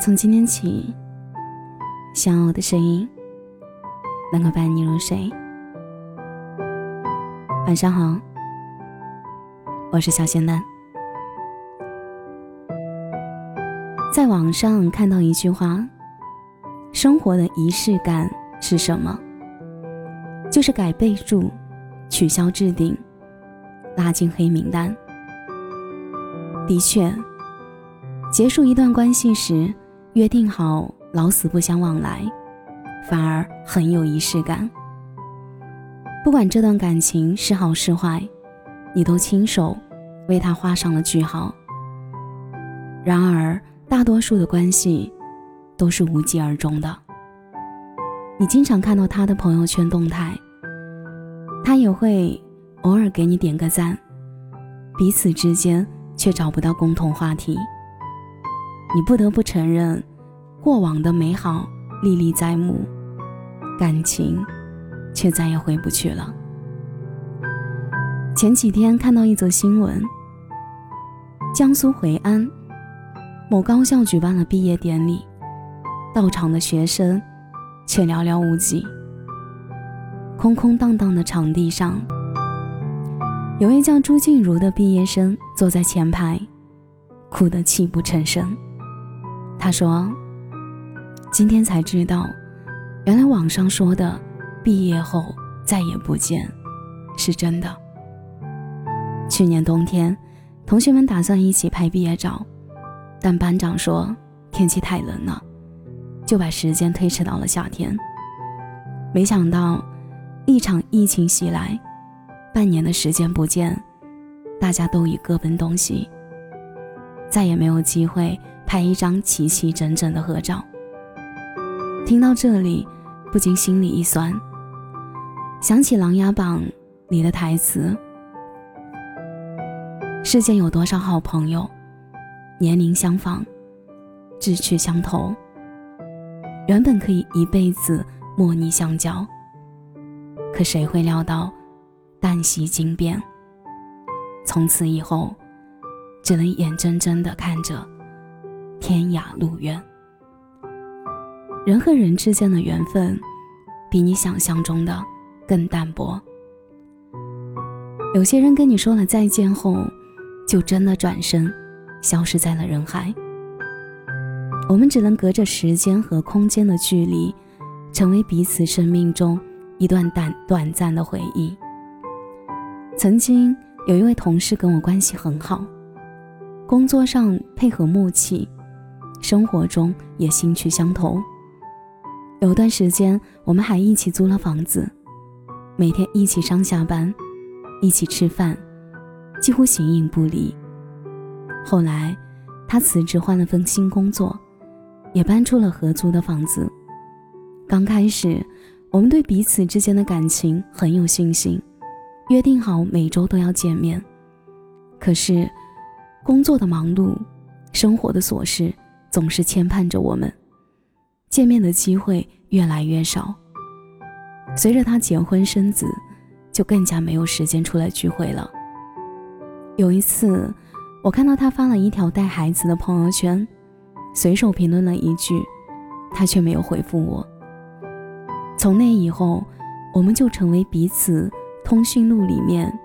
从今天起，希望我的声音能够伴你入睡。晚上好，我是小仙丹。在网上看到一句话：生活的仪式感是什么？就是改备注、取消置顶、拉进黑名单。的确，结束一段关系时，约定好老死不相往来，反而很有仪式感。不管这段感情是好是坏，你都亲手为他画上了句号。然而，大多数的关系都是无疾而终的。你经常看到他的朋友圈动态，他也会偶尔给你点个赞，彼此之间却找不到共同话题。你不得不承认，过往的美好历历在目，感情却再也回不去了。前几天看到一则新闻，江苏淮安某高校举办了毕业典礼，到场的学生却寥寥无几。空空荡荡的场地上，有位叫朱静茹的毕业生坐在前排，哭得泣不成声。他说：“今天才知道，原来网上说的‘毕业后再也不见’是真的。去年冬天，同学们打算一起拍毕业照，但班长说天气太冷了，就把时间推迟到了夏天。没想到，一场疫情袭来，半年的时间不见，大家都已各奔东西，再也没有机会。”拍一张齐齐整整的合照。听到这里，不禁心里一酸，想起《琅琊榜》里的台词：“世间有多少好朋友，年龄相仿，志趣相投，原本可以一辈子莫逆相交，可谁会料到，旦夕惊变，从此以后，只能眼睁睁地看着。”天涯路远，人和人之间的缘分，比你想象中的更淡薄。有些人跟你说了再见后，就真的转身，消失在了人海。我们只能隔着时间和空间的距离，成为彼此生命中一段短短暂的回忆。曾经有一位同事跟我关系很好，工作上配合默契。生活中也兴趣相投，有段时间我们还一起租了房子，每天一起上下班，一起吃饭，几乎形影不离。后来他辞职换了份新工作，也搬出了合租的房子。刚开始，我们对彼此之间的感情很有信心，约定好每周都要见面。可是，工作的忙碌，生活的琐事。总是牵绊着我们，见面的机会越来越少。随着他结婚生子，就更加没有时间出来聚会了。有一次，我看到他发了一条带孩子的朋友圈，随手评论了一句，他却没有回复我。从那以后，我们就成为彼此通讯录里面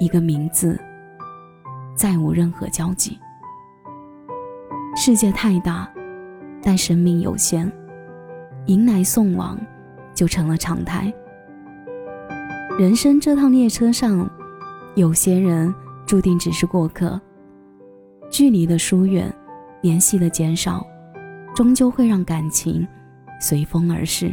一个名字，再无任何交集。世界太大，但生命有限，迎来送往就成了常态。人生这趟列车上，有些人注定只是过客。距离的疏远，联系的减少，终究会让感情随风而逝。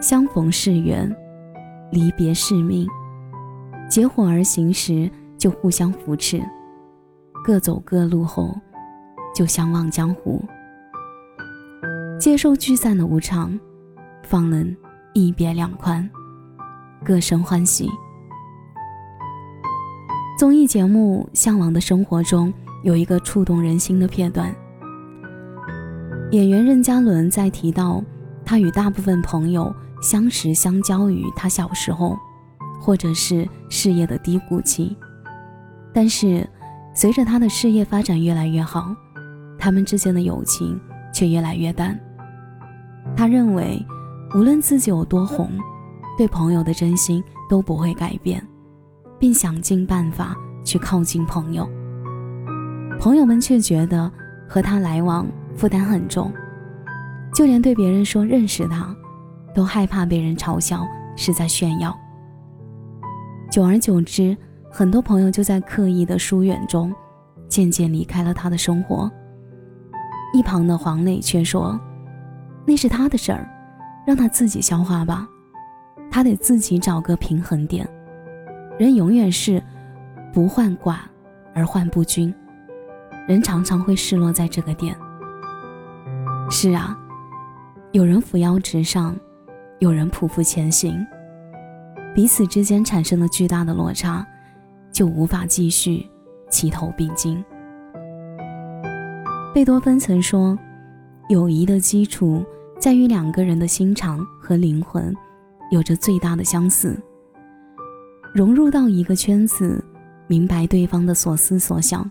相逢是缘，离别是命。结伙而行时，就互相扶持；各走各路后。就相忘江湖，接受聚散的无常，方能一别两宽，各生欢喜。综艺节目《向往的生活》中有一个触动人心的片段，演员任嘉伦在提到他与大部分朋友相识相交于他小时候，或者是事业的低谷期，但是随着他的事业发展越来越好。他们之间的友情却越来越淡。他认为，无论自己有多红，对朋友的真心都不会改变，并想尽办法去靠近朋友。朋友们却觉得和他来往负担很重，就连对别人说认识他，都害怕被人嘲笑是在炫耀。久而久之，很多朋友就在刻意的疏远中，渐渐离开了他的生活。一旁的黄磊却说：“那是他的事儿，让他自己消化吧，他得自己找个平衡点。人永远是不患寡而患不均，人常常会失落在这个点。是啊，有人扶摇直上，有人匍匐前行。”彼此之间产生了巨大的落差，就无法继续齐头并进。贝多芬曾说：“友谊的基础在于两个人的心肠和灵魂有着最大的相似。融入到一个圈子，明白对方的所思所想，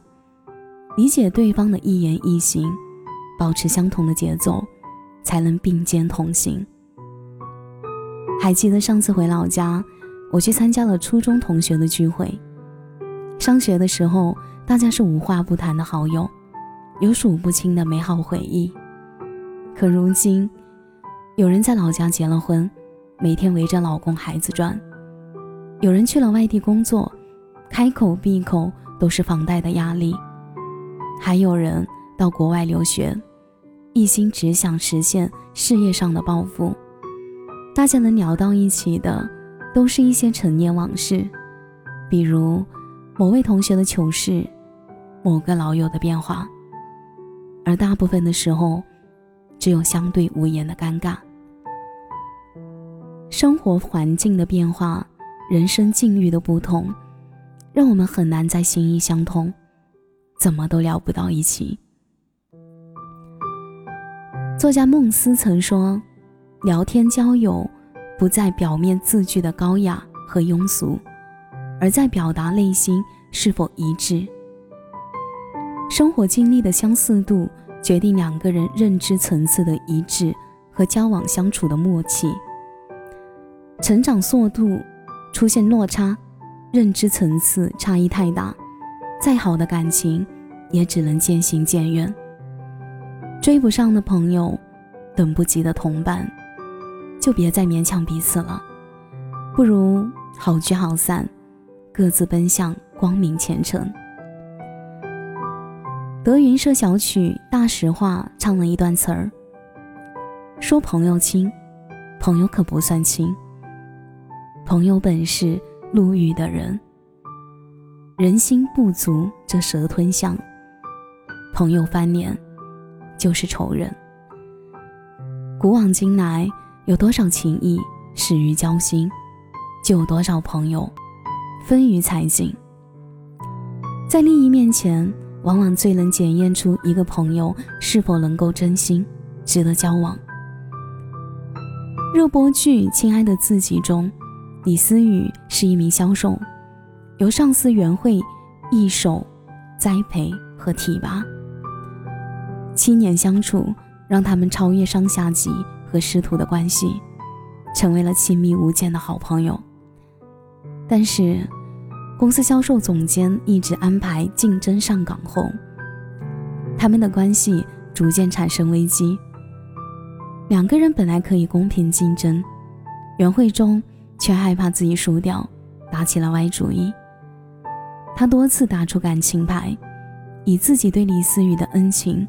理解对方的一言一行，保持相同的节奏，才能并肩同行。”还记得上次回老家。我去参加了初中同学的聚会。上学的时候，大家是无话不谈的好友，有数不清的美好回忆。可如今，有人在老家结了婚，每天围着老公孩子转；有人去了外地工作，开口闭口都是房贷的压力；还有人到国外留学，一心只想实现事业上的抱负。大家能聊到一起的。都是一些陈年往事，比如某位同学的糗事，某个老友的变化，而大部分的时候，只有相对无言的尴尬。生活环境的变化，人生境遇的不同，让我们很难再心意相通，怎么都聊不到一起。作家孟思曾说：“聊天交友。”不在表面字句的高雅和庸俗，而在表达内心是否一致。生活经历的相似度决定两个人认知层次的一致和交往相处的默契。成长速度出现落差，认知层次差异太大，再好的感情也只能渐行渐远。追不上的朋友，等不及的同伴。就别再勉强彼此了，不如好聚好散，各自奔向光明前程。德云社小曲《大实话》唱了一段词儿，说朋友亲，朋友可不算亲。朋友本是路遇的人，人心不足则蛇吞象，朋友翻脸就是仇人。古往今来。有多少情谊始于交心，就有多少朋友分于财境。在利益面前往往最能检验出一个朋友是否能够真心值得交往。热播剧《亲爱的自己》中，李思雨是一名销售，由上司袁慧一手栽培和提拔，七年相处，让他们超越上下级。和师徒的关系，成为了亲密无间的好朋友。但是，公司销售总监一直安排竞争上岗后，他们的关系逐渐产生危机。两个人本来可以公平竞争，袁慧中却害怕自己输掉，打起了歪主意。他多次打出感情牌，以自己对李思雨的恩情、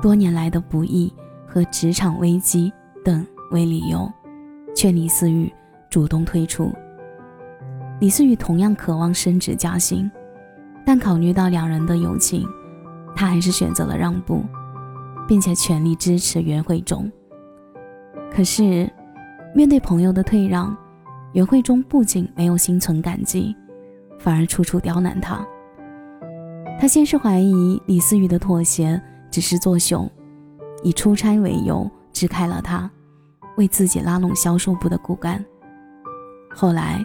多年来的不易和职场危机。等为理由，劝李思雨主动退出。李思雨同样渴望升职加薪，但考虑到两人的友情，他还是选择了让步，并且全力支持袁慧中。可是，面对朋友的退让，袁慧中不仅没有心存感激，反而处处刁难他。他先是怀疑李思雨的妥协只是作秀，以出差为由。支开了他，为自己拉拢销售部的骨干。后来，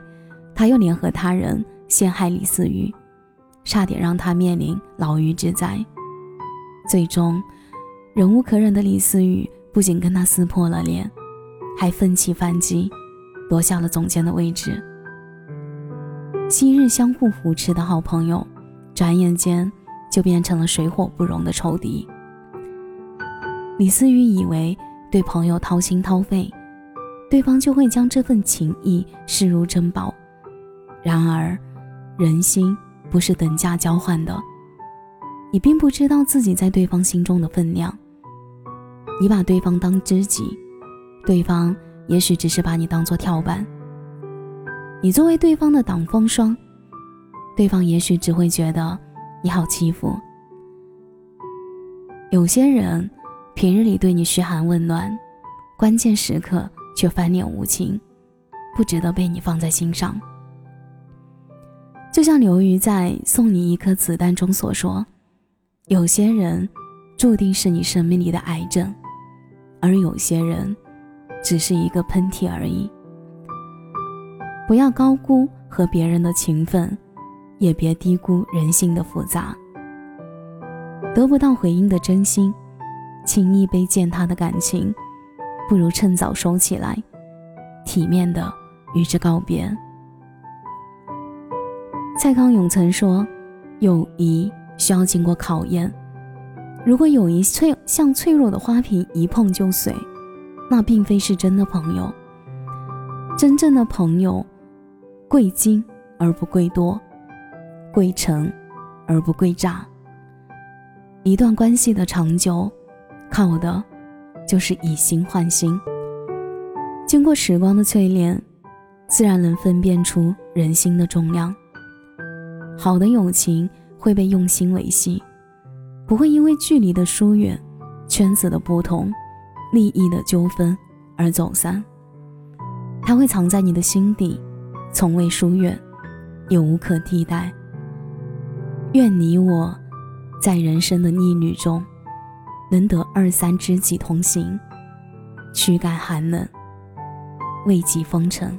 他又联合他人陷害李思雨，差点让他面临牢狱之灾。最终，忍无可忍的李思雨不仅跟他撕破了脸，还奋起反击，夺下了总监的位置。昔日相互扶持的好朋友，转眼间就变成了水火不容的仇敌。李思雨以为对朋友掏心掏肺，对方就会将这份情谊视如珍宝。然而，人心不是等价交换的。你并不知道自己在对方心中的分量。你把对方当知己，对方也许只是把你当做跳板。你作为对方的挡风霜，对方也许只会觉得你好欺负。有些人平日里对你嘘寒问暖，关键时刻却翻脸无情，不值得被你放在心上。就像刘瑜在《送你一颗子弹》中所说。有些人注定是你生命里的癌症，而有些人只是一个喷嚏而已。不要高估和别人的情分，也别低估人性的复杂。得不到回应的真心，轻易被践踏的感情，不如趁早收起来，体面的与之告别。蔡康永曾说：“友谊。”需要经过考验。如果友谊脆像脆弱的花瓶，一碰就碎，那并非是真的朋友。真正的朋友，贵精而不贵多，贵诚而不贵诈。一段关系的长久，靠的就是以心换心。经过时光的淬炼，自然能分辨出人心的重量。好的友情。会被用心维系，不会因为距离的疏远、圈子的不同、利益的纠纷而走散。它会藏在你的心底，从未疏远，也无可替代。愿你我，在人生的逆旅中，能得二三知己同行，驱赶寒冷，慰藉风尘。